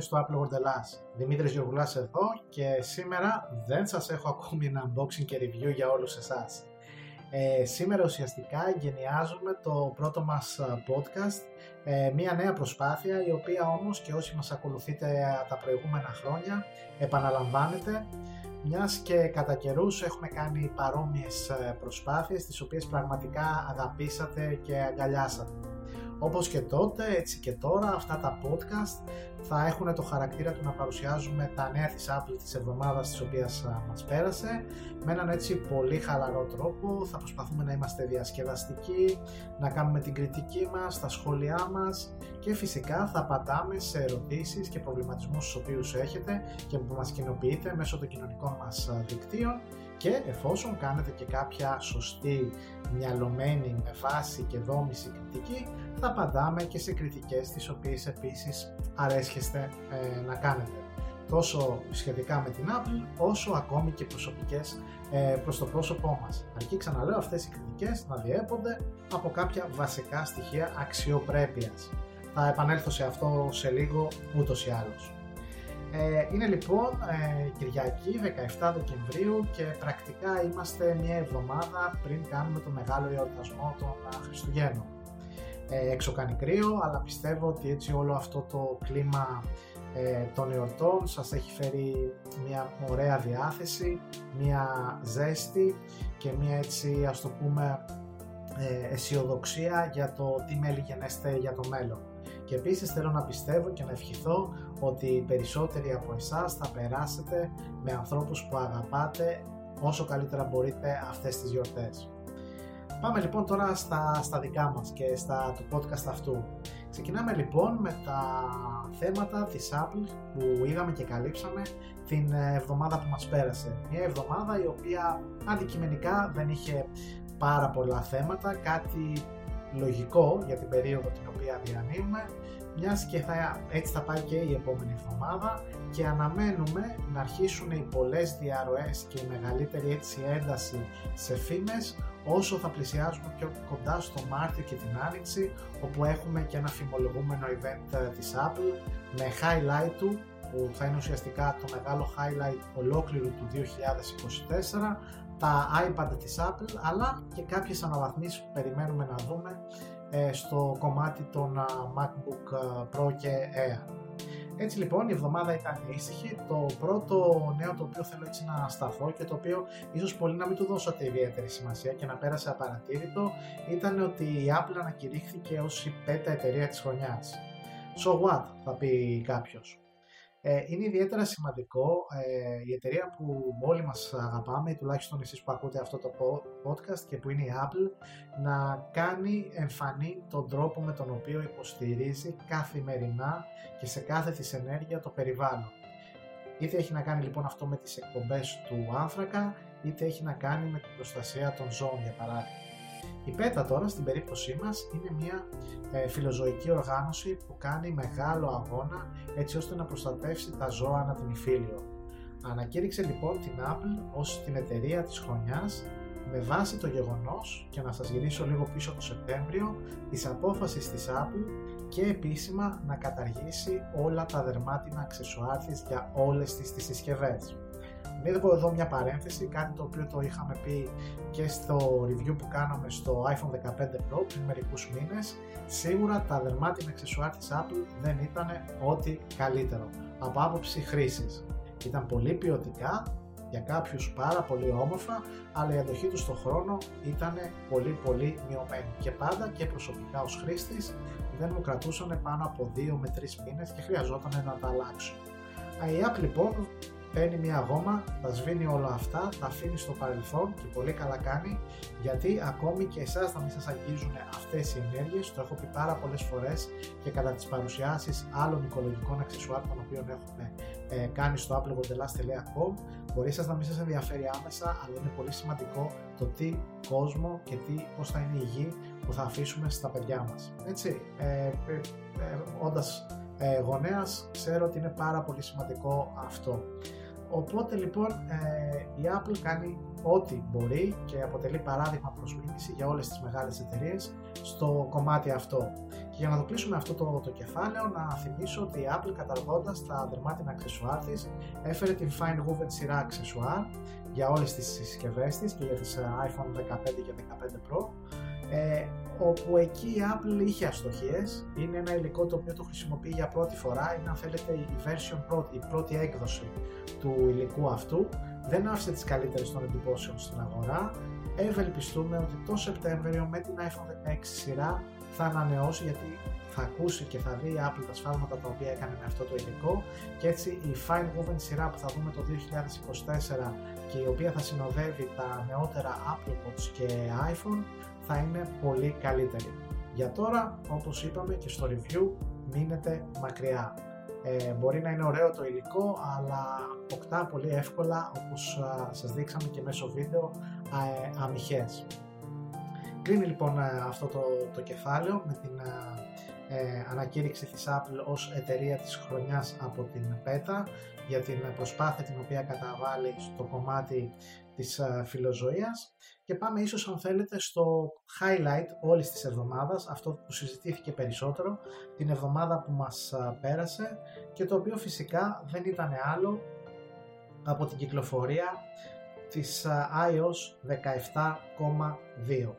σας φίλοι και φίλες του Apple World Ελλάς. Δημήτρης Γεωργουλάς εδώ και σήμερα δεν σας έχω ακόμη ένα unboxing και review για όλους εσάς. Ε, σήμερα ουσιαστικά γενιάζουμε το πρώτο μας ε, podcast, ε, μια νέα προσπάθεια η οποία όμως και όσοι μας ακολουθείτε τα προηγούμενα χρόνια επαναλαμβάνεται μιας και κατά καιρούς έχουμε κάνει παρόμοιες ε, προσπάθειες τις οποίες πραγματικά αγαπήσατε και αγκαλιάσατε. Όπως και τότε, έτσι και τώρα, αυτά τα podcast θα έχουν το χαρακτήρα του να παρουσιάζουμε τα νέα της Apple της εβδομάδας της οποίας μας πέρασε με έναν έτσι πολύ χαλαρό τρόπο. Θα προσπαθούμε να είμαστε διασκεδαστικοί να κάνουμε την κριτική μας, τα σχόλιά μας και φυσικά θα απαντάμε σε ερωτήσεις και προβληματισμούς στους οποίους έχετε και που μας κοινοποιείτε μέσω των κοινωνικών μας δικτύων και εφόσον κάνετε και κάποια σωστή, μυαλωμένη με βάση και δόμηση κριτική θα απαντάμε και σε κριτικές τις οποίες επίσης αρέσχεστε ε, να κάνετε τόσο σχετικά με την Apple όσο ακόμη και προσωπικές ε, προς το πρόσωπό μας. Αρκεί ξαναλέω αυτές οι κριτικές να διέπονται από κάποια βασικά στοιχεία αξιοπρέπειας. Θα επανέλθω σε αυτό σε λίγο ούτως ή άλλως. Ε, είναι λοιπόν ε, Κυριακή 17 Δεκεμβρίου και πρακτικά είμαστε μια εβδομάδα πριν κάνουμε το μεγάλο εορτασμό των Χριστουγέννων. Ε, έξω κάνει κρύο, αλλά πιστεύω ότι έτσι όλο αυτό το κλίμα ε, των εορτών σας έχει φέρει μια ωραία διάθεση, μια ζέστη και μια έτσι ας το πούμε ε, αισιοδοξία για το τι μέλη γενέστε για το μέλλον. Και επίσης θέλω να πιστεύω και να ευχηθώ ότι οι περισσότεροι από εσάς θα περάσετε με ανθρώπους που αγαπάτε όσο καλύτερα μπορείτε αυτές τις γιορτές. Πάμε λοιπόν τώρα στα, στα δικά μας και στα του podcast αυτού. Ξεκινάμε λοιπόν με τα θέματα της Apple που είδαμε και καλύψαμε την εβδομάδα που μας πέρασε. Μια εβδομάδα η οποία αντικειμενικά δεν είχε πάρα πολλά θέματα, κάτι λογικό για την περίοδο την οποία διανύουμε μιας και θα, έτσι θα πάει και η επόμενη εβδομάδα και αναμένουμε να αρχίσουν οι πολλές διαρροές και η μεγαλύτερη έτσι ένταση σε φήμες όσο θα πλησιάζουμε πιο κοντά στο Μάρτιο και την Άνοιξη όπου έχουμε και ένα φημολογούμενο event ε, της Apple με highlight του που θα είναι ουσιαστικά το μεγάλο highlight ολόκληρου του 2024 τα iPad της Apple αλλά και κάποιες αναβαθμίσεις που περιμένουμε να δούμε ε, στο κομμάτι των MacBook Pro και Air. Έτσι λοιπόν η εβδομάδα ήταν ήσυχη. Το πρώτο νέο το οποίο θέλω έτσι να σταθώ και το οποίο ίσως πολύ να μην του δώσατε ιδιαίτερη σημασία και να πέρασε απαρατήρητο ήταν ότι η Apple ανακηρύχθηκε ως η πέτα εταιρεία της χρονιάς. So what θα πει κάποιος. Ε, είναι ιδιαίτερα σημαντικό ε, η εταιρεία που όλοι μας αγαπάμε, τουλάχιστον εσείς που ακούτε αυτό το podcast και που είναι η Apple, να κάνει εμφανή τον τρόπο με τον οποίο υποστηρίζει καθημερινά και σε κάθε της ενέργεια το περιβάλλον. Είτε έχει να κάνει λοιπόν αυτό με τις εκπομπές του άνθρακα, είτε έχει να κάνει με την προστασία των ζώων για παράδειγμα. Η ΠΕΤΑ τώρα στην περίπτωσή μας είναι μια ε, φιλοζωική οργάνωση που κάνει μεγάλο αγώνα έτσι ώστε να προστατεύσει τα ζώα ανά την υφήλιο. Ανακήρυξε λοιπόν την Apple ως την εταιρεία της χρονιάς με βάση το γεγονός και να σας γυρίσω λίγο πίσω το Σεπτέμβριο της απόφασης της Apple και επίσημα να καταργήσει όλα τα δερμάτινα αξεσουάρ για όλες τις, τις συσκευές. Βλέπω εδώ μια παρένθεση, κάτι το οποίο το είχαμε πει και στο review που κάναμε στο iPhone 15 Pro πριν μερικούς μήνες. Σίγουρα τα δερμάτινα αξεσουάρ της Apple δεν ήταν ό,τι καλύτερο από άποψη χρήσης. Ήταν πολύ ποιοτικά, για κάποιους πάρα πολύ όμορφα, αλλά η αντοχή τους στον χρόνο ήταν πολύ πολύ μειωμένη και πάντα και προσωπικά ως χρήστης δεν μου κρατούσαν πάνω από 2 με 3 μήνες και χρειαζόταν να τα αλλάξω. Η Apple λοιπόν παίρνει μια γόμα, τα σβήνει όλα αυτά, τα αφήνει στο παρελθόν και πολύ καλά κάνει γιατί ακόμη και εσάς να μην σας αγγίζουν αυτές οι ενέργειες, το έχω πει πάρα πολλές φορές και κατά τις παρουσιάσεις άλλων οικολογικών αξεσουάρ των οποίων έχουμε ε, κάνει στο applevodelas.com μπορεί σας να μην σας ενδιαφέρει άμεσα αλλά είναι πολύ σημαντικό το τι κόσμο και τι, πώς θα είναι η γη που θα αφήσουμε στα παιδιά μας. Έτσι, ε, ε, ε όντας ε, γονέας ξέρω ότι είναι πάρα πολύ σημαντικό αυτό. Οπότε λοιπόν ε, η Apple κάνει ό,τι μπορεί και αποτελεί παράδειγμα προς για όλες τις μεγάλες εταιρείες στο κομμάτι αυτό. Και για να το κλείσουμε αυτό το, το κεφάλαιο, να θυμίσω ότι η Apple καταργώντας τα δερμάτινα αξεσουάρ της έφερε την Fine Woven σειρά αξεσουάρ για όλες τις συσκευές της και για τις ε, iPhone 15 και 15 Pro ε, όπου εκεί η Apple είχε αστοχίες, είναι ένα υλικό το οποίο το χρησιμοποιεί για πρώτη φορά, είναι αν θέλετε η version πρώτη, η πρώτη έκδοση του υλικού αυτού, δεν άφησε τις καλύτερες των εντυπώσεων στην αγορά, ευελπιστούμε ότι το Σεπτέμβριο με την iPhone 16 σειρά θα ανανεώσει γιατί θα ακούσει και θα δει η Apple τα σφάλματα τα οποία έκανε με αυτό το υλικό και έτσι η Fine Woven σειρά που θα δούμε το 2024 και η οποία θα συνοδεύει τα νεότερα Apple Watch και iPhone θα είναι πολύ καλύτερη. Για τώρα, όπως είπαμε και στο review, μείνετε μακριά. Ε, μπορεί να είναι ωραίο το υλικό, αλλά αποκτά πολύ εύκολα, όπως α, σας δείξαμε και μέσω βίντεο, α, ε, αμυχές. Κλείνει λοιπόν αυτό το, το κεφάλαιο με την ε, ανακήρυξη της Apple ως εταιρεία της χρονιάς από την PETA για την προσπάθεια την οποία καταβάλει στο κομμάτι της φιλοζωίας και πάμε ίσως αν θέλετε στο highlight όλης της εβδομάδας, αυτό που συζητήθηκε περισσότερο την εβδομάδα που μας πέρασε και το οποίο φυσικά δεν ήταν άλλο από την κυκλοφορία της iOS 17.2.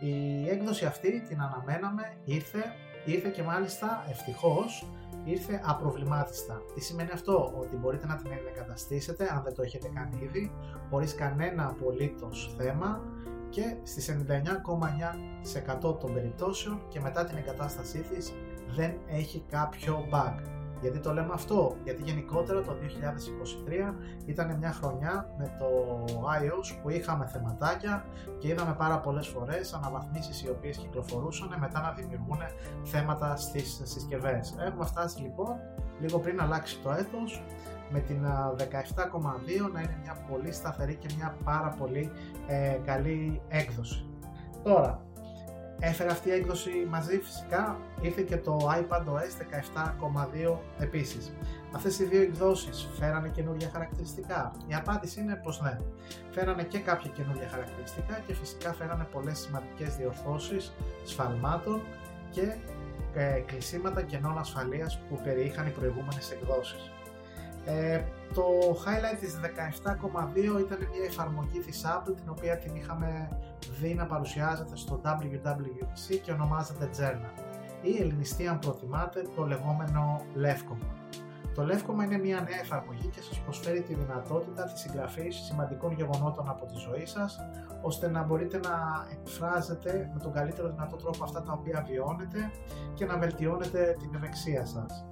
Η έκδοση αυτή την αναμέναμε, ήρθε, ήρθε και μάλιστα ευτυχώς ήρθε απροβλημάτιστα. Τι σημαίνει αυτό, ότι μπορείτε να την εγκαταστήσετε αν δεν το έχετε κάνει ήδη, χωρίς κανένα απολύτως θέμα και στις 99,9% των περιπτώσεων και μετά την εγκατάστασή της δεν έχει κάποιο bug. Γιατί το λέμε αυτό, γιατί γενικότερα το 2023 ήταν μια χρονιά με το iOS που είχαμε θεματάκια και είδαμε πάρα πολλές φορές αναβαθμίσεις οι οποίες κυκλοφορούσαν μετά να δημιουργούν θέματα στις συσκευές. Έχουμε φτάσει λοιπόν λίγο πριν αλλάξει το έτος με την 17,2 να είναι μια πολύ σταθερή και μια πάρα πολύ ε, καλή έκδοση. Τώρα, Έφερε αυτή η έκδοση μαζί φυσικά, ήρθε και το iPadOS 17.2 επίσης. Αυτές οι δύο εκδόσεις φέρανε καινούργια χαρακτηριστικά. Η απάντηση είναι πως ναι. Φέρανε και κάποια καινούργια χαρακτηριστικά και φυσικά φέρανε πολλές σημαντικές διορθώσεις σφαλμάτων και ε, κλεισίματα κενών ασφαλείας που περιείχαν οι προηγούμενες εκδόσεις. Ε, το highlight της 17.2 ήταν μια εφαρμογή της Apple την οποία την είχαμε δει να παρουσιάζεται στο WWDC και ονομάζεται Journal ή ελληνιστή αν προτιμάτε το λεγόμενο Λεύκομα. Το Λεύκομα είναι μια νέα εφαρμογή και σας προσφέρει τη δυνατότητα της συγγραφής σημαντικών γεγονότων από τη ζωή σας ώστε να μπορείτε να εκφράζετε με τον καλύτερο δυνατό τρόπο αυτά τα οποία βιώνετε και να βελτιώνετε την ευεξία σας.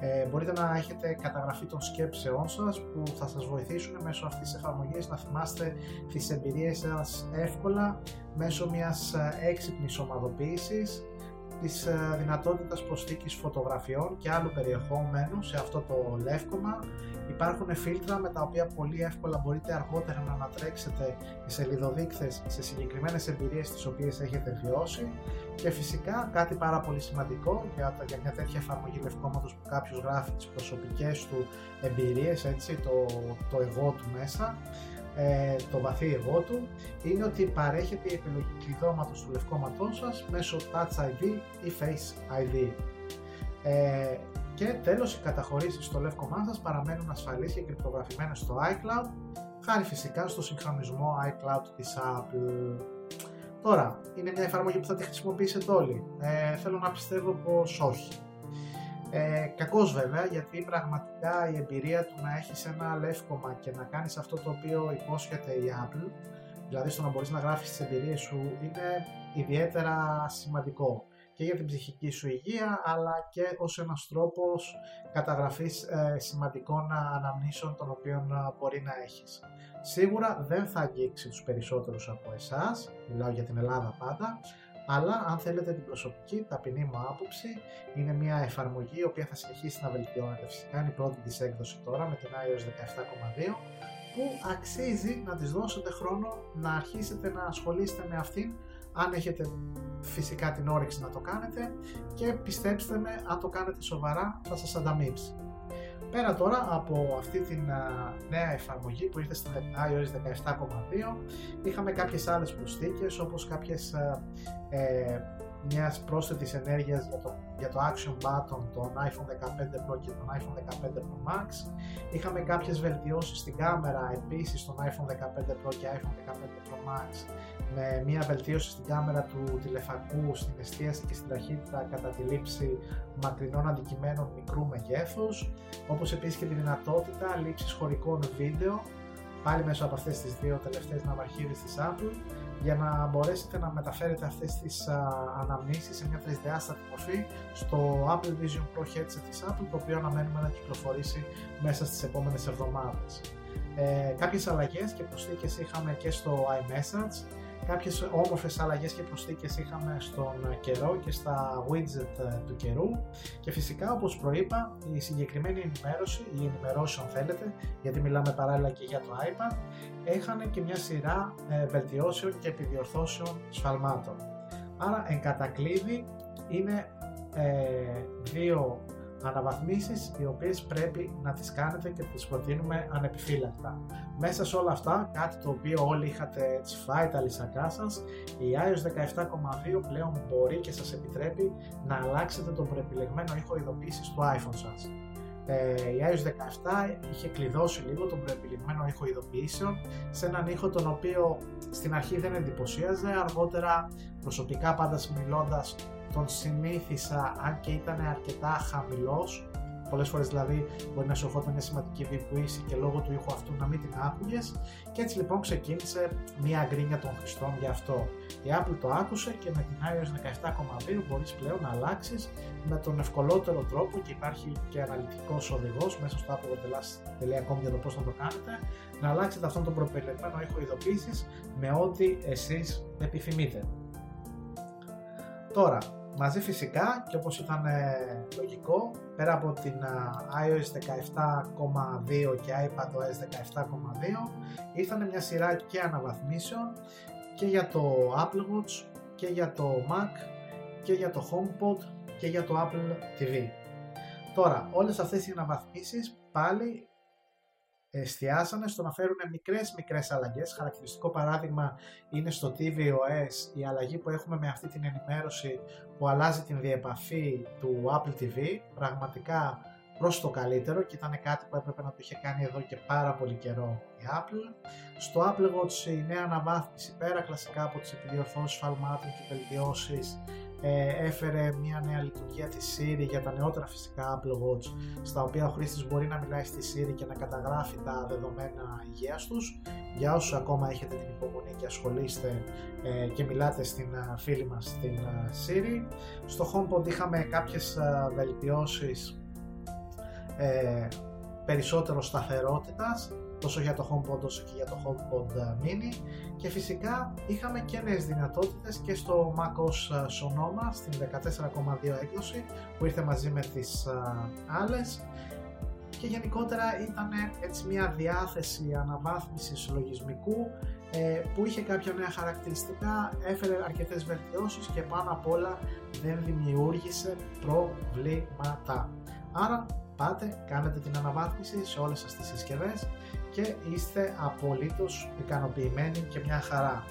Ε, μπορείτε να έχετε καταγραφή των σκέψεών σας που θα σας βοηθήσουν μέσω αυτής της εφαρμογής να θυμάστε τις εμπειρίες σας εύκολα μέσω μιας ε, έξυπνης ομαδοποίησης της ε, δυνατότητας προσθήκης φωτογραφιών και άλλου περιεχόμενου σε αυτό το λεύκομα. Υπάρχουν φίλτρα με τα οποία πολύ εύκολα μπορείτε αργότερα να ανατρέξετε οι σελιδοδείκτες σε συγκεκριμένες εμπειρίες τις οποίες έχετε βιώσει και φυσικά κάτι πάρα πολύ σημαντικό για, για μια τέτοια εφαρμογή λευκόματος που κάποιος γράφει τις προσωπικές του εμπειρίες, έτσι, το, το εγώ του μέσα ε, το βαθύ εγώ του είναι ότι παρέχεται η επιλογή κλειδώματος του λευκόματός σας μέσω Touch ID ή Face ID. Ε, και τέλος οι καταχωρήσεις στο λευκομά σας παραμένουν ασφαλείς και κρυπτογραφημένες στο iCloud χάρη φυσικά στο συγχρονισμό iCloud της Apple. Τώρα, είναι μια εφαρμογή που θα τη χρησιμοποιήσετε όλοι. Ε, θέλω να πιστεύω πως όχι. Ε, κακός βέβαια γιατί πραγματικά η εμπειρία του να έχεις ένα λεύκομα και να κάνεις αυτό το οποίο υπόσχεται η Apple δηλαδή στο να μπορείς να γράφεις τις εμπειρίες σου είναι ιδιαίτερα σημαντικό και για την ψυχική σου υγεία αλλά και ως ένας τρόπος καταγραφής ε, σημαντικών αναμνήσεων των οποίων ε, μπορεί να έχεις. Σίγουρα δεν θα αγγίξεις τους περισσότερους από εσάς, μιλάω για την Ελλάδα πάντα, αλλά αν θέλετε την προσωπική ταπεινή μου άποψη είναι μια εφαρμογή η οποία θα συνεχίσει να βελτιώνεται φυσικά είναι η πρώτη της έκδοση τώρα με την iOS 17.2 που αξίζει να της δώσετε χρόνο να αρχίσετε να ασχολείστε με αυτήν αν έχετε φυσικά την όρεξη να το κάνετε και πιστέψτε με αν το κάνετε σοβαρά θα σας ανταμείψει. Πέρα τώρα από αυτή την νέα εφαρμογή που ήρθε στην iOS 17.2 είχαμε κάποιες άλλες προσθήκες όπως κάποιες ε, μιας πρόσθετης ενέργειας για το, για το Action Button των iPhone 15 Pro και τον iPhone 15 Pro Max. Είχαμε κάποιες βελτιώσεις στην κάμερα επίσης στον iPhone 15 Pro και iPhone 15 Pro Max με μια βελτίωση στην κάμερα του τηλεφακού, στην εστίαση και στην ταχύτητα κατά τη λήψη μακρινών αντικειμένων μικρού μεγέθους, όπως επίσης και τη δυνατότητα λήψης χωρικών βίντεο πάλι μέσω από αυτές τις δύο τελευταίες ναυαρχίδες της Apple για να μπορέσετε να μεταφέρετε αυτές τις α, αναμνήσεις σε μια τρισδιάστατη μορφή στο Apple Vision Pro headset της Apple το οποίο αναμένουμε να κυκλοφορήσει μέσα στις επόμενες εβδομάδες. Ε, κάποιες αλλαγές και προσθήκες είχαμε και στο iMessage Κάποιες όμορφες αλλαγές και προσθήκες είχαμε στον καιρό και στα widget ε, του καιρού και φυσικά όπως προείπα η συγκεκριμένη ενημέρωση, η ενημερώσει αν θέλετε, γιατί μιλάμε παράλληλα και για το iPad, έχανε και μια σειρά ε, βελτιώσεων και επιδιορθώσεων σφαλμάτων. Άρα εν κατακλείδη είναι ε, δύο αναβαθμίσεις οι οποίες πρέπει να τις κάνετε και τις προτείνουμε ανεπιφύλακτα. Μέσα σε όλα αυτά, κάτι το οποίο όλοι είχατε έτσι φάει τα λυσακά σας, η iOS 17.2 πλέον μπορεί και σας επιτρέπει να αλλάξετε τον προεπιλεγμένο ήχο ειδοποίησης του iPhone σας. Ε, η iOS 17 είχε κλειδώσει λίγο τον προεπιλεγμένο ήχο ειδοποιήσεων σε έναν ήχο τον οποίο στην αρχή δεν εντυπωσίαζε, αργότερα προσωπικά πάντα μιλώντας τον συνήθισα αν και ήταν αρκετά χαμηλός πολλές φορές δηλαδή μπορεί να σου ερχόταν μια σημαντική βυθούιση και λόγω του ήχου αυτού να μην την άκουγες και έτσι λοιπόν ξεκίνησε μια γκρίνια των χρηστών για αυτό. Η Apple το άκουσε και με την iOS 17.2 μπορείς πλέον να αλλάξεις με τον ευκολότερο τρόπο και υπάρχει και αναλυτικός οδηγός μέσα στο applegodelas.com για το πώς να το κάνετε να αλλάξετε αυτόν τον προπελεγμένο ήχο ειδοποίησης με ό,τι εσείς επιθυμείτε. Τώρα, Μαζί φυσικά και όπως ήταν ε, λογικό, πέρα από την iOS 17.2 και iPadOS 17.2 ήρθαν μια σειρά και αναβαθμίσεων και για το Apple Watch και για το Mac και για το HomePod και για το Apple TV. Τώρα, όλες αυτές οι αναβαθμίσεις πάλι εστιάσανε στο να φέρουν μικρές μικρές αλλαγές. Χαρακτηριστικό παράδειγμα είναι στο tvOS η αλλαγή που έχουμε με αυτή την ενημέρωση που αλλάζει την διεπαφή του Apple TV. Πραγματικά προς το καλύτερο και ήταν κάτι που έπρεπε να το είχε κάνει εδώ και πάρα πολύ καιρό η Apple. Στο Apple Watch η νέα αναβάθμιση πέρα κλασικά από τις επιδιορθώσεις φαλμάτων και βελτιώσεις ε, έφερε μια νέα λειτουργία της Siri για τα νεότερα φυσικά Apple Watch στα οποία ο χρήστης μπορεί να μιλάει στη Siri και να καταγράφει τα δεδομένα υγείας τους. Για όσους ακόμα έχετε την υπομονή και ασχολείστε ε, και μιλάτε στην ε, φίλη μας στην Siri στο HomePod είχαμε κάποιες βελτιώσεις περισσότερο σταθερότητας τόσο για το HomePod όσο και για το HomePod Mini και φυσικά είχαμε και νέες δυνατότητες και στο macOS Sonoma στην 14.2 έκδοση που ήρθε μαζί με τις άλλες και γενικότερα ήταν έτσι μια διάθεση αναβάθμισης λογισμικού ε, που είχε κάποια νέα χαρακτηριστικά, έφερε αρκετές βελτιώσεις και πάνω απ' όλα δεν δημιούργησε προβλήματα. Άρα πάτε, κάνετε την αναβάθμιση σε όλες σας τις συσκευές και είστε απολύτως ικανοποιημένοι και μια χαρά.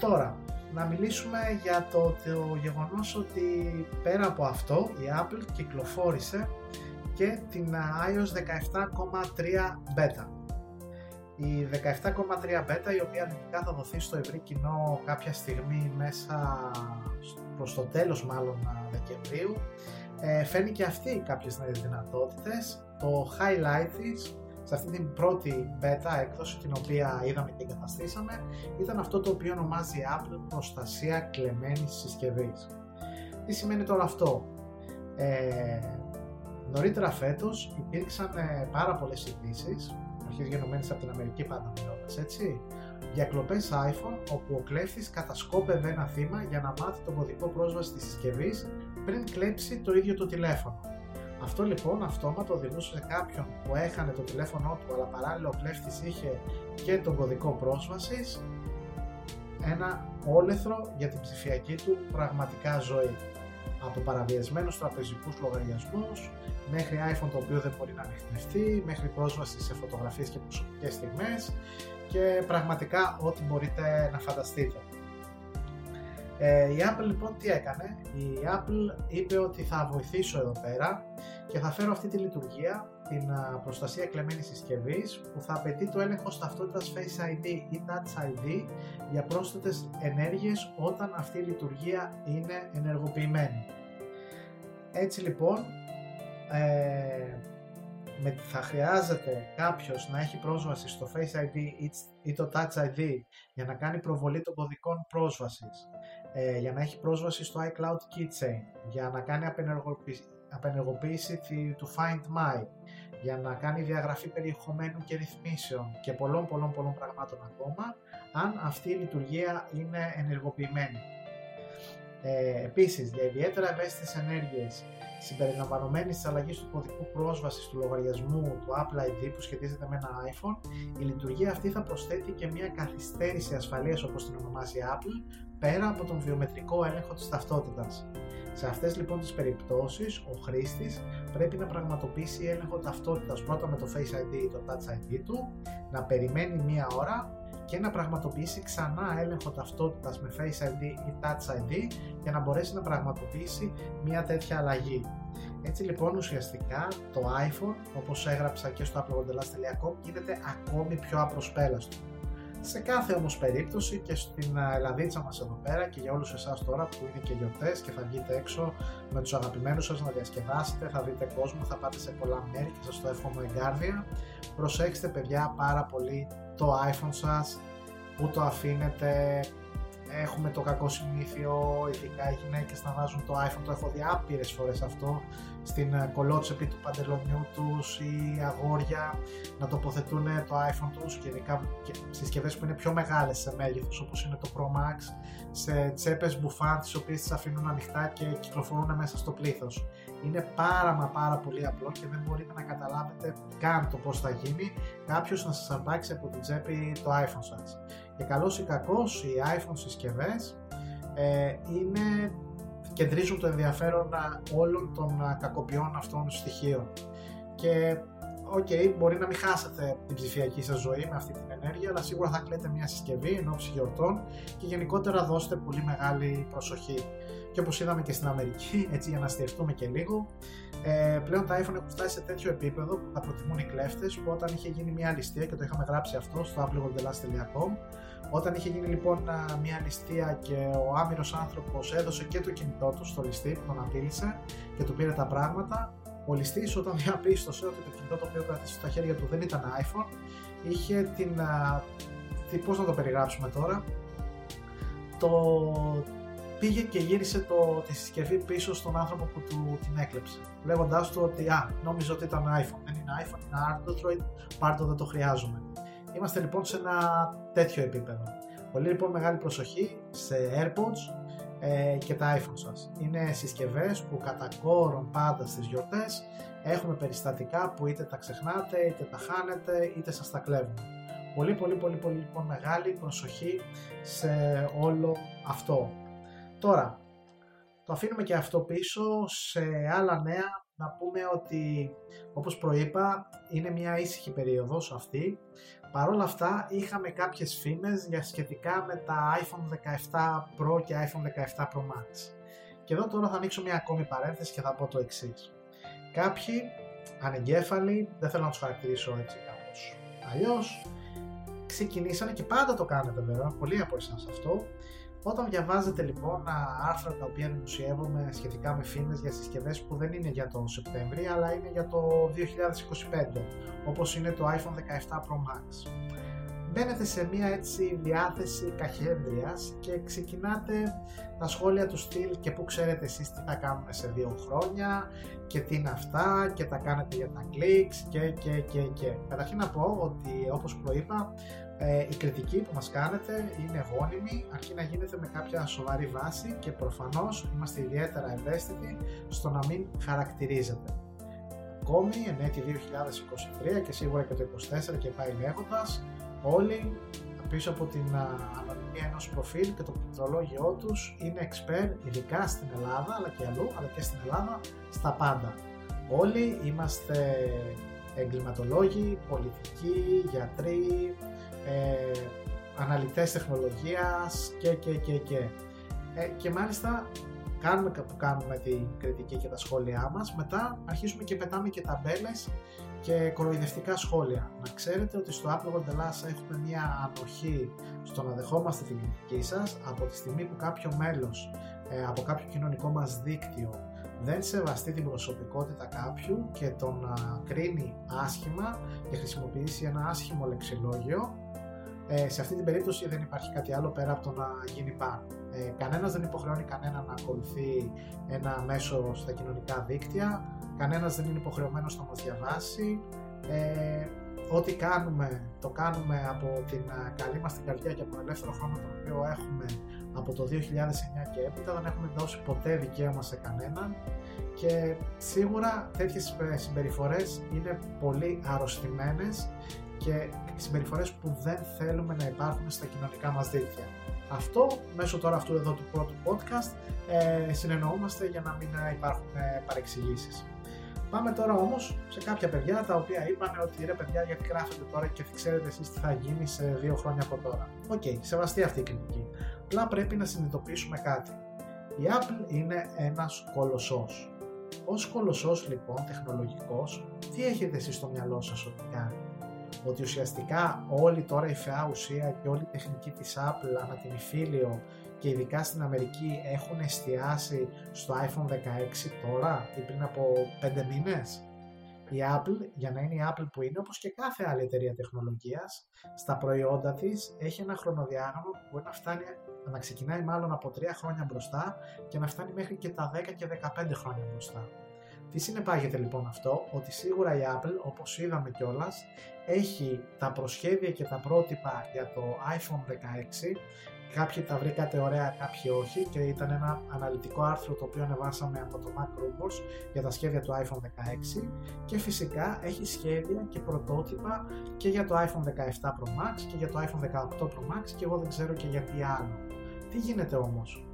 Τώρα, να μιλήσουμε για το, το γεγονός ότι πέρα από αυτό η Apple κυκλοφόρησε και την iOS 17.3 Beta. Η 17.3 Beta η οποία αρχικά θα δοθεί στο ευρύ κοινό κάποια στιγμή μέσα προς το τέλος μάλλον Δεκεμβρίου ε, φέρνει και αυτή κάποιες νέες δυνατότητες. Το highlight της σε αυτή την πρώτη beta έκδοση την οποία είδαμε και εγκαταστήσαμε ήταν αυτό το οποίο ονομάζει Apple προστασία κλεμμένης συσκευής. Τι σημαίνει τώρα αυτό; Ε, νωρίτερα φέτος υπήρξαν ε, πάρα πολλές ειδήσεις, αρχής γενομένες από την Αμερική πάντα μιλώντας έτσι, για κλοπές iPhone όπου ο κλέφτης κατασκόπευε ένα θύμα για να μάθει τον κωδικό πρόσβαση της συσκευής πριν κλέψει το ίδιο το τηλέφωνο. Αυτό λοιπόν αυτόματα οδηγούσε σε κάποιον που έχανε το τηλέφωνο του αλλά παράλληλα ο κλέφτης είχε και τον κωδικό πρόσβασης ένα όλεθρο για την ψηφιακή του πραγματικά ζωή. Από παραβιασμένους τραπεζικούς λογαριασμούς μέχρι iPhone το οποίο δεν μπορεί να ανοιχτευτεί, μέχρι πρόσβαση σε φωτογραφίες και προσωπικές στιγμές και πραγματικά ό,τι μπορείτε να φανταστείτε. Ε, η Apple λοιπόν τι έκανε, η Apple είπε ότι θα βοηθήσω εδώ πέρα και θα φέρω αυτή τη λειτουργία, την προστασία κλεμμένης συσκευής που θα απαιτεί το έλεγχο ταυτότητας Face ID ή Touch ID για πρόσθετες ενέργειες όταν αυτή η λειτουργία είναι ενεργοποιημένη. Έτσι λοιπόν ε, με, θα χρειάζεται κάποιος να έχει πρόσβαση στο Face ID ή το Touch ID για να κάνει προβολή των κωδικών πρόσβασης, ε, για να έχει πρόσβαση στο iCloud Keychain, για να κάνει απενεργοποίηση, απενεργοποίηση του Find My, για να κάνει διαγραφή περιεχομένου και ρυθμίσεων και πολλών πολλών πολλών πραγμάτων ακόμα, αν αυτή η λειτουργία είναι ενεργοποιημένη. Ε, επίσης, για ιδιαίτερα ευαίσθητες ενέργειες συμπεριλαμβανομένης της αλλαγής του κωδικού πρόσβασης του λογαριασμού του Apple ID που σχετίζεται με ένα iPhone, η λειτουργία αυτή θα προσθέτει και μια καθυστέρηση ασφαλείας όπως την ονομάζει Apple, πέρα από τον βιομετρικό έλεγχο της ταυτότητας. Σε αυτές λοιπόν τις περιπτώσεις, ο χρήστης πρέπει να πραγματοποιήσει έλεγχο ταυτότητας πρώτα με το Face ID ή το Touch ID του, να περιμένει μία ώρα και να πραγματοποιήσει ξανά έλεγχο ταυτότητας με Face ID ή Touch ID για να μπορέσει να πραγματοποιήσει μια τέτοια αλλαγή. Έτσι λοιπόν ουσιαστικά το iPhone, όπως έγραψα και στο applegondelas.com, γίνεται ακόμη πιο απροσπέλαστο. Σε κάθε όμως περίπτωση και στην Ελλαδίτσα μας εδώ πέρα και για όλους εσάς τώρα που είναι και γιορτές και θα βγείτε έξω με τους αγαπημένους σας να διασκεδάσετε, θα δείτε κόσμο, θα πάτε σε πολλά μέρη και σας το εύχομαι εγκάρδια. Προσέξτε παιδιά πάρα πολύ το iPhone σας, που το αφήνετε, έχουμε το κακό συνήθειο, ειδικά οι γυναίκες να βάζουν το iPhone, το έχω δει άπειρες φορές αυτό, στην ε, κολότσεπη του παντελονιού τους ή αγόρια να τοποθετούν το iPhone τους και ειδικά συσκευές που είναι πιο μεγάλες σε μέγεθος όπως είναι το Pro Max σε τσέπες μπουφάν τις οποίες τις αφήνουν ανοιχτά και κυκλοφορούν μέσα στο πλήθος. Είναι πάρα μα πάρα πολύ απλό και δεν μπορείτε να καταλάβετε καν το πώς θα γίνει κάποιος να σας αρπάξει από την τσέπη το iPhone σας. Και καλώς ή κακώς οι iPhone συσκευές ε, είναι κεντρίζουν το ενδιαφέρον όλων των κακοποιών αυτών στοιχείων. Και OK, okay, μπορεί να μην χάσετε την ψηφιακή σας ζωή με αυτή την ενέργεια, αλλά σίγουρα θα κλαίτε μια συσκευή εν όψει γιορτών και γενικότερα δώστε πολύ μεγάλη προσοχή. Και όπως είδαμε και στην Αμερική, έτσι για να αστιευτούμε και λίγο, ε, πλέον τα iPhone έχουν φτάσει σε τέτοιο επίπεδο που τα προτιμούν οι κλέφτες, που όταν είχε γίνει μια ληστεία και το είχαμε γράψει αυτό στο applegoldelas.com, όταν είχε γίνει λοιπόν μια ληστεία και ο άμυρος άνθρωπος έδωσε και το κινητό του στο ληστή που τον απείλησε και του πήρε τα πράγματα, ο ληστής όταν διαπίστωσε ότι το κινητό το οποίο κρατήσει στα χέρια του δεν ήταν iPhone, είχε την, τι, πώς να το περιγράψουμε τώρα, το, πήγε και γύρισε το, τη συσκευή πίσω στον άνθρωπο που του την έκλεψε. Λέγοντάς του ότι α, νόμιζα ότι ήταν iPhone. Δεν είναι iPhone, είναι Android, πάρτο δεν το χρειάζομαι. Είμαστε λοιπόν σε ένα τέτοιο επίπεδο. Πολύ λοιπόν μεγάλη προσοχή σε AirPods ε, και τα iPhone σας. Είναι συσκευές που κατά κόρον πάντα στις γιορτές έχουμε περιστατικά που είτε τα ξεχνάτε είτε τα χάνετε είτε σας τα κλέβουν. Πολύ πολύ πολύ πολύ λοιπόν μεγάλη προσοχή σε όλο αυτό. Τώρα, το αφήνουμε και αυτό πίσω σε άλλα νέα να πούμε ότι όπως προείπα είναι μια ήσυχη περίοδος αυτή Παρ' όλα αυτά είχαμε κάποιες φήμες για σχετικά με τα iPhone 17 Pro και iPhone 17 Pro Max. Και εδώ τώρα θα ανοίξω μια ακόμη παρένθεση και θα πω το εξής. Κάποιοι ανεγκέφαλοι, δεν θέλω να τους χαρακτηρίσω έτσι κάπως αλλιώς, ξεκινήσανε και πάντα το κάνετε βέβαια, πολλοί από εσάς αυτό, όταν διαβάζετε λοιπόν άρθρα τα οποία δημοσιεύουμε σχετικά με φήμες για συσκευές που δεν είναι για τον Σεπτέμβρη αλλά είναι για το 2025 όπως είναι το iPhone 17 Pro Max. Μπαίνετε σε μια έτσι διάθεση καχέντριας και ξεκινάτε τα σχόλια του στυλ και που ξέρετε εσείς τι θα κάνουμε σε δύο χρόνια και τι είναι αυτά και τα κάνετε για τα clicks και και και και. Καταρχήν να πω ότι όπως προείπα ε, η κριτική που μας κάνετε είναι γόνιμη, αρκεί να γίνεται με κάποια σοβαρή βάση και προφανώς είμαστε ιδιαίτερα ευαίσθητοι στο να μην χαρακτηρίζεται. Ακόμη, εν έτη 2023 και σίγουρα και το 2024 και πάει λέγοντας, όλοι πίσω από την ανωνυμία ενός προφίλ και το πληκτρολόγιο τους είναι expert ειδικά στην Ελλάδα αλλά και αλλού, αλλά και στην Ελλάδα στα πάντα. Όλοι είμαστε εγκληματολόγοι, πολιτικοί, γιατροί, ε, αναλυτές τεχνολογίας και και και και. Ε, και μάλιστα κάνουμε που κάνουμε την κριτική και τα σχόλιά μας, μετά αρχίζουμε και πετάμε και ταμπέλες και κοροϊδευτικά σχόλια. Να ξέρετε ότι στο Apple World Ελλάς έχουμε μια ανοχή στο να δεχόμαστε την κριτική σας από τη στιγμή που κάποιο μέλος ε, από κάποιο κοινωνικό μας δίκτυο δεν σεβαστεί την προσωπικότητα κάποιου και τον κρίνει άσχημα και χρησιμοποιήσει ένα άσχημο λεξιλόγιο ε, σε αυτή την περίπτωση δεν υπάρχει κάτι άλλο πέρα από το να γίνει πάνω. Ε, κανένας δεν υποχρεώνει κανένα να ακολουθεί ένα μέσο στα κοινωνικά δίκτυα, κανένας δεν είναι υποχρεωμένος να μας διαβάσει. Ε, ό,τι κάνουμε, το κάνουμε από την καλή μας την καρδιά και από τον ελεύθερο χρόνο τον οποίο έχουμε από το 2009 και έπειτα, δεν έχουμε δώσει ποτέ δικαίωμα σε κανέναν και σίγουρα τέτοιες συμπεριφορές είναι πολύ αρρωστημένες και συμπεριφορές που δεν θέλουμε να υπάρχουν στα κοινωνικά μας δίκτυα. Αυτό μέσω τώρα αυτού εδώ του πρώτου podcast ε, συνεννοούμαστε για να μην υπάρχουν ε, παρεξηγήσεις. Πάμε τώρα όμως σε κάποια παιδιά τα οποία είπαν ότι ρε παιδιά γιατί γράφετε τώρα και ξέρετε εσείς τι θα γίνει σε δύο χρόνια από τώρα. OK, okay, σεβαστή αυτή η κριτική. Απλά πρέπει να συνειδητοποιήσουμε κάτι. Η Apple είναι ένας κολοσσός. Ως κολοσσός λοιπόν τεχνολογικός, τι έχετε εσείς στο μυαλό σας ότι κάνει; Ότι ουσιαστικά όλη τώρα η φαιά ουσία και όλη η τεχνική της Apple ανά την υφήλιο και ειδικά στην Αμερική έχουν εστιάσει στο iPhone 16 τώρα ή πριν από 5 μήνες; Η Apple, για να είναι η Apple που είναι, όπως και κάθε άλλη εταιρεία τεχνολογίας, στα προϊόντα της έχει ένα χρονοδιάγραμμα που μπορεί να φτάνει να ξεκινάει μάλλον από 3 χρόνια μπροστά και να φτάνει μέχρι και τα 10 και 15 χρόνια μπροστά. Τι συνεπάγεται λοιπόν αυτό, ότι σίγουρα η Apple, όπως είδαμε κιόλας, έχει τα προσχέδια και τα πρότυπα για το iPhone 16 Κάποιοι τα βρήκατε ωραία, κάποιοι όχι. Και ήταν ένα αναλυτικό άρθρο το οποίο ανεβάσαμε από το Mac Rumors για τα σχέδια του iPhone 16 και φυσικά έχει σχέδια και πρωτότυπα και για το iPhone 17 Pro Max και για το iPhone 18 Pro Max και εγώ δεν ξέρω και γιατί άλλο. Τι γίνεται όμως,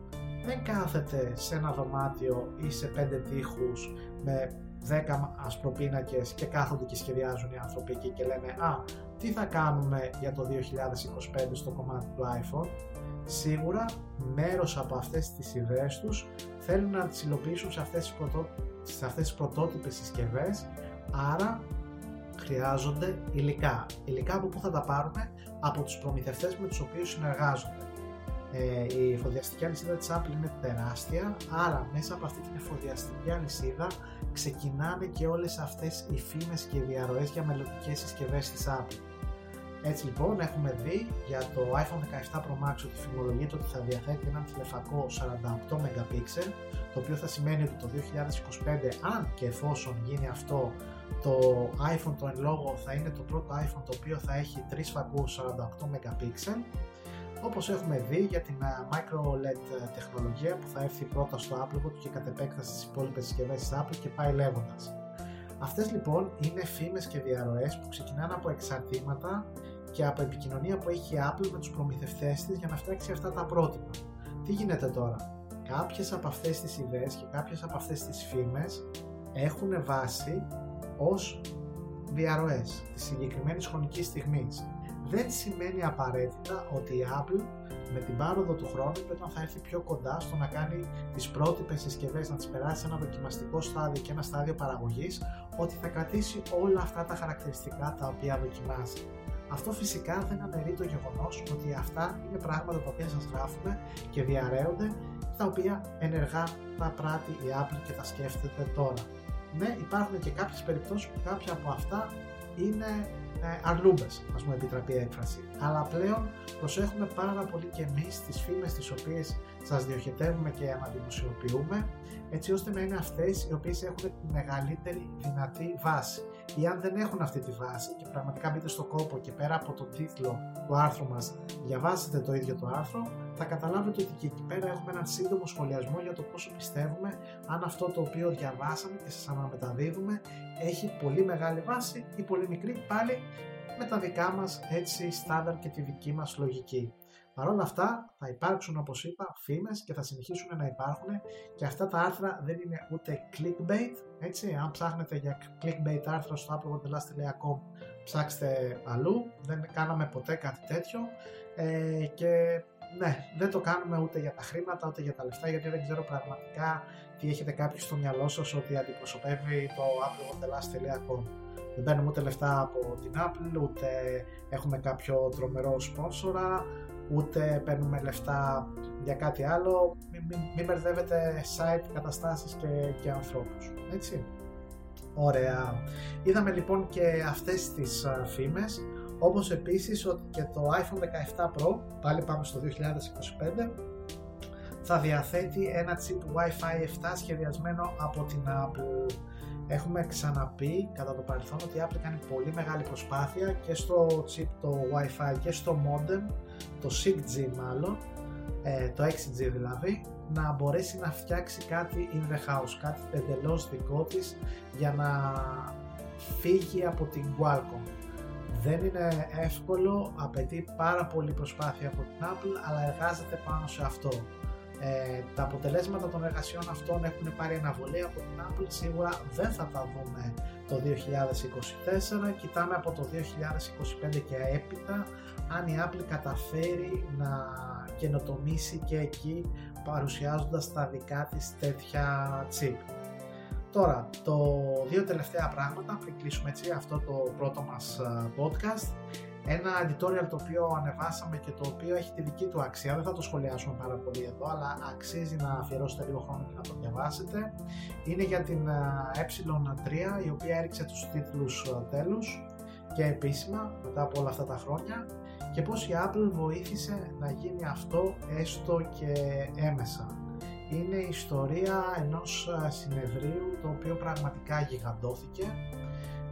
δεν κάθεται σε ένα δωμάτιο ή σε πέντε τείχους με 10 ασπροπίνακες και κάθονται και σχεδιάζουν οι άνθρωποι εκεί και λένε «Α, τι θα κάνουμε για το 2025 στο κομμάτι του iPhone» σίγουρα μέρος από αυτές τις ιδέες τους θέλουν να τις υλοποιήσουν σε αυτές τις, πρωτό... σε αυτές τις πρωτότυπες συσκευές άρα χρειάζονται υλικά. Υλικά από πού θα τα πάρουμε; Από τους προμηθευτές με τους οποίους συνεργάζονται. Ε, η εφοδιαστική αλυσίδα της Apple είναι τεράστια, άρα μέσα από αυτή την εφοδιαστική αλυσίδα ξεκινάνε και όλες αυτές οι φήμες και οι διαρροές για μελλοντικές συσκευές της Apple. Έτσι λοιπόν έχουμε δει για το iPhone 17 Pro Max ότι φημολογείται ότι θα διαθέτει ένα τηλεφακό 48 MP το οποίο θα σημαίνει ότι το 2025 αν και εφόσον γίνει αυτό το iPhone το εν λόγω θα είναι το πρώτο iPhone το οποίο θα έχει τρεις φακούς 48 MP όπως έχουμε δει για την Micro LED τεχνολογία που θα έρθει πρώτα στο Apple και κατ' επέκταση στις υπόλοιπες συσκευές της Apple και πάει λέγοντας. Αυτές λοιπόν είναι φήμες και διαρροές που ξεκινάνε από εξαρτήματα και από επικοινωνία που έχει η Apple με τους προμηθευτές της για να φτιάξει αυτά τα πρότυπα. Τι γίνεται τώρα; Κάποιες από αυτές τις ιδέες και κάποιες από αυτές τις φήμες έχουν βάση ως διαρροές της συγκεκριμένης χρονικής στιγμής δεν σημαίνει απαραίτητα ότι η Apple με την πάροδο του χρόνου και όταν θα έρθει πιο κοντά στο να κάνει τις πρότυπες συσκευές, να τις περάσει σε ένα δοκιμαστικό στάδιο και ένα στάδιο παραγωγής, ότι θα κρατήσει όλα αυτά τα χαρακτηριστικά τα οποία δοκιμάζει. Αυτό φυσικά δεν αναιρεί το γεγονός ότι αυτά είναι πράγματα τα οποία σας γράφουμε και διαρρέονται, τα οποία ενεργά τα πράττει η Apple και τα σκέφτεται τώρα. Ναι, υπάρχουν και κάποιες περιπτώσεις που κάποια από αυτά είναι ε, αρλούμπες, ας μου επιτραπεί η έκφραση. Αλλά πλέον προσέχουμε πάρα πολύ και εμείς τις φήμες τις οποίες σας διοχετεύουμε και αναδημοσιοποιούμε, έτσι ώστε να είναι αυτές οι οποίες έχουν τη μεγαλύτερη δυνατή βάση. Ή αν δεν έχουν αυτή τη βάση και πραγματικά μπείτε στο κόπο και πέρα από τον τίτλο του άρθρου μας διαβάσετε το ίδιο το άρθρο, θα καταλάβετε ότι και εκεί πέρα έχουμε έναν σύντομο σχολιασμό για το πόσο πιστεύουμε αν αυτό το οποίο διαβάσαμε και σας αναμεταδίδουμε έχει πολύ μεγάλη βάση ή πολύ μικρή, πάλι με τα δικά μας έτσι στάνταρ και τη δική μας λογική. Παρ' όλα αυτά θα υπάρξουν όπως είπα φήμες και θα συνεχίσουν να υπάρχουν και αυτά τα άρθρα δεν είναι ούτε clickbait, έτσι, αν ψάχνετε για clickbait άρθρα στο appleworldlast.com ψάξτε αλλού, δεν κάναμε ποτέ κάτι τέτοιο. Ε, και ναι, δεν το κάνουμε ούτε για τα χρήματα ούτε για τα λεφτά γιατί δεν ξέρω πραγματικά τι έχετε κάποιοι στο μυαλό σας ότι αντιπροσωπεύει το appleworldlast.com δεν παίρνουμε ούτε λεφτά από την Apple, ούτε έχουμε κάποιο τρομερό σπόνσορα, ούτε παίρνουμε λεφτά για κάτι άλλο. Μην, μην, μην μπερδεύετε site, καταστάσεις και, και ανθρώπους. Έτσι. Ωραία. Είδαμε λοιπόν και αυτές τις φήμες, όπως επίσης ότι και το iPhone 17 Pro, πάλι πάμε στο 2025, θα διαθέτει ένα chip Wi-Fi 7 σχεδιασμένο από την Apple. Έχουμε ξαναπεί κατά το παρελθόν ότι η Apple κάνει πολύ μεγάλη προσπάθεια και στο chip το Wi-Fi και στο modem, το 6G μάλλον, ε, το 6G δηλαδή, να μπορέσει να φτιάξει κάτι in the house, κάτι εντελώς δικό της για να φύγει από την Qualcomm. Δεν είναι εύκολο, απαιτεί πάρα πολύ προσπάθεια από την Apple, αλλά εργάζεται πάνω σε αυτό. Ε, τα αποτελέσματα των εργασιών αυτών έχουν πάρει αναβολή από την Apple, σίγουρα δεν θα τα δούμε το 2024, κοιτάμε από το 2025 και έπειτα αν η Apple καταφέρει να καινοτομήσει και εκεί παρουσιάζοντας τα δικά της τέτοια chip. Τώρα, το δύο τελευταία πράγματα πριν κλείσουμε έτσι αυτό το πρώτο μας ε, podcast ένα editorial το οποίο ανεβάσαμε και το οποίο έχει τη δική του αξία, δεν θα το σχολιάσουμε πάρα πολύ εδώ, αλλά αξίζει να αφιερώσετε λίγο χρόνο και να το διαβάσετε. Είναι για την ε3, η οποία έριξε τους τίτλους ε, τέλους και επίσημα μετά από όλα αυτά τα χρόνια και πώς η Apple βοήθησε να γίνει αυτό έστω και έμεσα. Είναι η ιστορία ενός ε, συνεδρίου το οποίο πραγματικά γιγαντώθηκε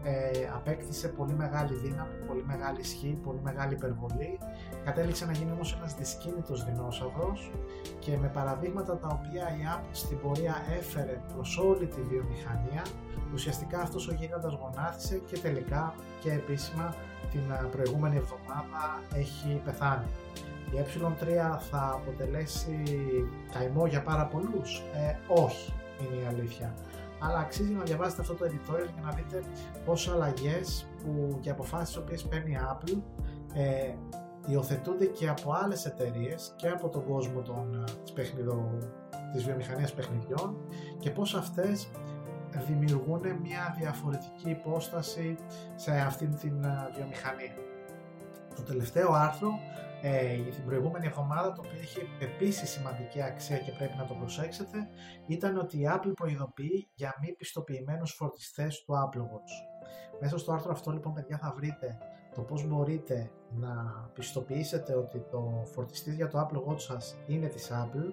ε, απέκτησε πολύ μεγάλη δύναμη, πολύ μεγάλη ισχύ, πολύ μεγάλη υπερβολή. Κατέληξε να γίνει όμως ένας δυσκίνητος δεινόσαυρος και με παραδείγματα τα οποία η Apple στην πορεία έφερε προς όλη τη βιομηχανία, ουσιαστικά αυτός ο γίγαντας γονάτισε και τελικά και επίσημα την προηγούμενη εβδομάδα έχει πεθάνει. Η ε3 θα αποτελέσει καημό για πάρα πολλούς; Ε, όχι, είναι η αλήθεια αλλά αξίζει να διαβάσετε αυτό το editorial για να δείτε πόσο αλλαγές που και αποφάσεις οποίες παίρνει η Apple ε, υιοθετούνται και από άλλες εταιρείες και από τον κόσμο των, ε, της, παιχνιδο, της βιομηχανίας παιχνιδιών και πώς αυτές δημιουργούν μια διαφορετική υπόσταση σε αυτήν την ε, βιομηχανία. Το τελευταίο άρθρο ε, για την προηγούμενη εβδομάδα, το οποίο είχε επίσης σημαντική αξία και πρέπει να το προσέξετε, ήταν ότι η Apple προειδοποιεί για μη πιστοποιημένους φορτιστές του Apple Watch. Μέσα στο άρθρο αυτό λοιπόν παιδιά θα βρείτε το πώς μπορείτε να πιστοποιήσετε ότι το φορτιστή για το Apple Watch σας είναι της Apple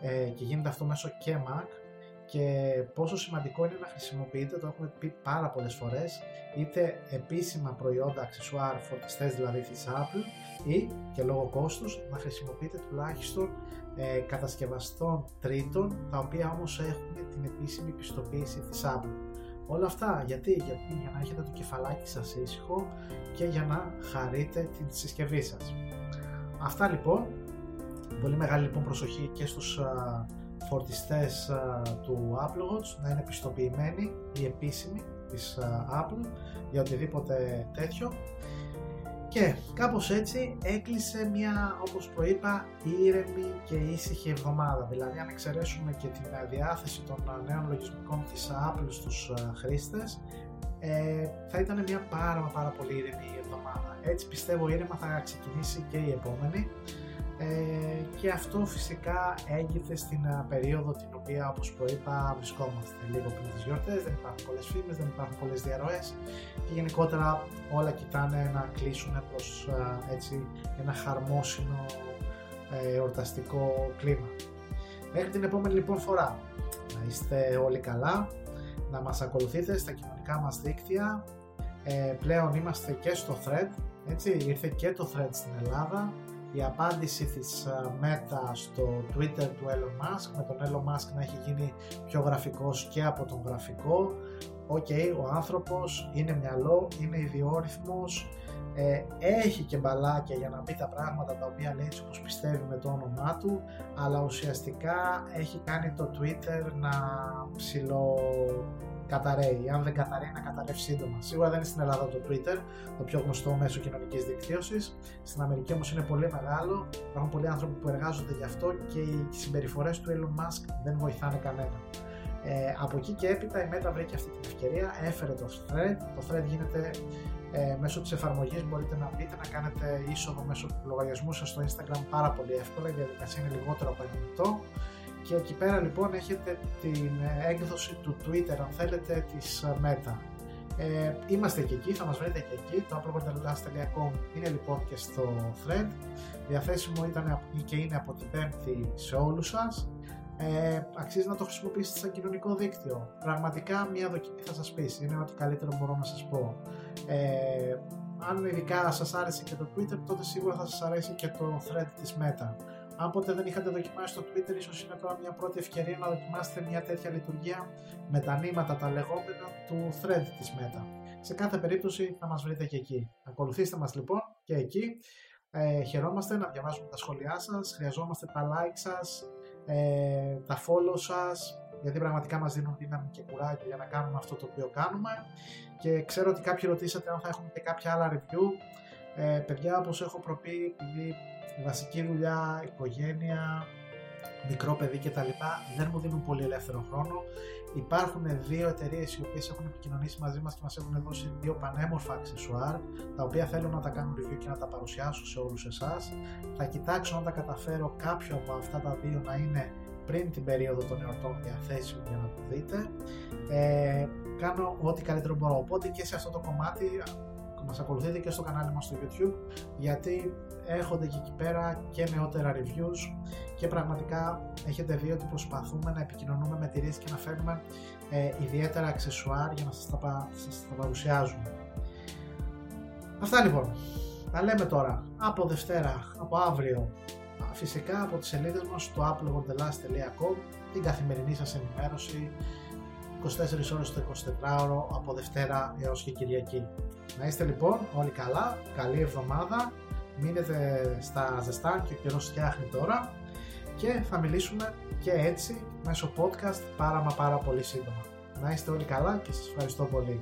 ε, και γίνεται αυτό μέσω και Mac και πόσο σημαντικό είναι να χρησιμοποιείτε, το έχουμε πει πάρα πολλές φορές, είτε επίσημα προϊόντα, αξεσουάρ, φορτιστές δηλαδή της Apple ή και λόγω κόστους να χρησιμοποιείτε τουλάχιστον ε, κατασκευαστών τρίτων τα οποία όμως έχουν την επίσημη πιστοποίηση της Apple. Όλα αυτά γιατί, γιατί για να έχετε το κεφαλάκι σας ήσυχο και για να χαρείτε την συσκευή σας. Αυτά λοιπόν, πολύ μεγάλη λοιπόν προσοχή και στους φορτιστές του Apple Watch να είναι πιστοποιημένοι ή επίσημοι της Apple για οτιδήποτε τέτοιο. Και κάπως έτσι έκλεισε μια όπως προείπα ήρεμη και ήσυχη εβδομάδα. Δηλαδή αν εξαιρέσουμε και την διάθεση των νέων λογισμικών της Apple στους χρήστες ε, θα ήταν μια πάρα πάρα πολύ ήρεμη εβδομάδα. Έτσι πιστεύω ήρεμα θα ξεκινήσει και η επόμενη ε, και αυτό φυσικά έγκυται στην περίοδο την οποία όπως προείπα βρισκόμαστε. Λίγο πριν τις γιορτές, δεν υπάρχουν πολλές φήμες, δεν υπάρχουν πολλές διαρροές και γενικότερα όλα κοιτάνε να κλείσουν προς έτσι, ένα χαρμόσυνο ε, εορταστικό κλίμα. Μέχρι την επόμενη λοιπόν φορά. Να είστε όλοι καλά, να μας ακολουθείτε στα κοινωνικά μας δίκτυα, ε, πλέον είμαστε και στο thread, έτσι, ήρθε και το Threads στην Ελλάδα, η απάντηση της ε, Meta στο Twitter του Elon Musk με τον Elon Musk να έχει γίνει πιο γραφικός και από τον γραφικό. Οκ, ο άνθρωπος είναι μυαλό, είναι ιδιόρρυθμος Ε, έχει και μπαλάκια για να πει τα πράγματα τα οποία λέει έτσι όπως πιστεύει με το όνομά του αλλά ουσιαστικά έχει κάνει το Twitter να ψιλοκαταρρέει. Αν δεν καταρρέει, να καταρρεύσει σύντομα. Σίγουρα δεν είναι στην Ελλάδα το Twitter, το πιο γνωστό μέσο κοινωνικής δικτύωσης. Στην Αμερική όμως είναι πολύ μεγάλο. Υπάρχουν πολλοί άνθρωποι που εργάζονται γι' αυτό και οι συμπεριφορές του Elon Musk δεν βοηθάνε κανένα. Ε, από εκεί και έπειτα η Meta βρήκε αυτή την ευκαιρία, έφερε το thread. Το thread γίνεται ε, μέσω της εφαρμογής μπορείτε να μπείτε να κάνετε είσοδο μέσω του λογαριασμού σας στο Instagram πάρα πολύ εύκολα, η διαδικασία είναι λιγότερο από ένα λεπτό και εκεί πέρα λοιπόν έχετε την έκδοση του Twitter αν θέλετε της ε, Meta. Ε, είμαστε και εκεί, θα μας βρείτε και εκεί, το appleworldlast.com είναι λοιπόν και στο thread, διαθέσιμο ήταν και είναι από την πέμπτη σε όλους σας. Ε, αξίζει να το χρησιμοποιήσετε σαν κοινωνικό δίκτυο. Πραγματικά μια δοκιμή θα σας πείσει, είναι ό,τι καλύτερο μπορώ να σας πω. Ε, αν ειδικά σας άρεσε και το Twitter, τότε σίγουρα θα σας αρέσει και το thread της Meta. Αν ποτέ δεν είχατε δοκιμάσει το Twitter, ίσως είναι τώρα μια πρώτη ευκαιρία να δοκιμάσετε μια τέτοια λειτουργία με τα νήματα, τα λεγόμενα του thread της Meta. Σε κάθε περίπτωση θα μας βρείτε και εκεί. Ακολουθήστε μας λοιπόν και εκεί. Ε, χαιρόμαστε να διαβάζουμε τα σχόλιά σας, χρειαζόμαστε τα like σας, ε, τα follow σας, γιατί πραγματικά μας δίνουν δύναμη και κουράγιο για να κάνουμε αυτό το οποίο κάνουμε και ξέρω ότι κάποιοι ρωτήσατε αν θα έχουμε και κάποια άλλα review. Ε, παιδιά, όπως έχω προπεί, επειδή βασική δουλειά, οικογένεια, μικρό παιδί κτλ. δεν μου δίνουν πολύ ελεύθερο χρόνο. Υπάρχουν δύο εταιρείες οι οποίες έχουν επικοινωνήσει μαζί μας και μας έχουν δώσει δύο πανέμορφα αξεσουάρ, τα οποία θέλω να τα κάνω review και να τα παρουσιάσω σε όλους εσάς. Θα κοιτάξω αν τα καταφέρω κάποιο από αυτά τα δύο να είναι πριν την περίοδο των εορτών διαθέσιμο για να το δείτε. Ε, κάνω ό,τι καλύτερο μπορώ. Οπότε και σε αυτό το κομμάτι μας ακολουθείτε και στο κανάλι μας στο YouTube γιατί έχονται και εκεί πέρα και νεότερα reviews και πραγματικά έχετε δει ότι προσπαθούμε να επικοινωνούμε με εταιρείε και να φέρνουμε ε, ιδιαίτερα αξεσουάρ για να σας τα, σας τα παρουσιάζουμε. Αυτά λοιπόν. Τα λέμε τώρα από Δευτέρα, από αύριο, φυσικά από τις σελίδες μας στο appleworldlast.com την καθημερινή σας ενημέρωση 24 ώρες το 24ωρο από Δευτέρα έως και Κυριακή. Να είστε λοιπόν όλοι καλά, καλή εβδομάδα, μείνετε στα ζεστά και ο καιρός φτιάχνει τώρα και θα μιλήσουμε και έτσι μέσω podcast πάρα μα πάρα πολύ σύντομα. Να είστε όλοι καλά και σας ευχαριστώ πολύ.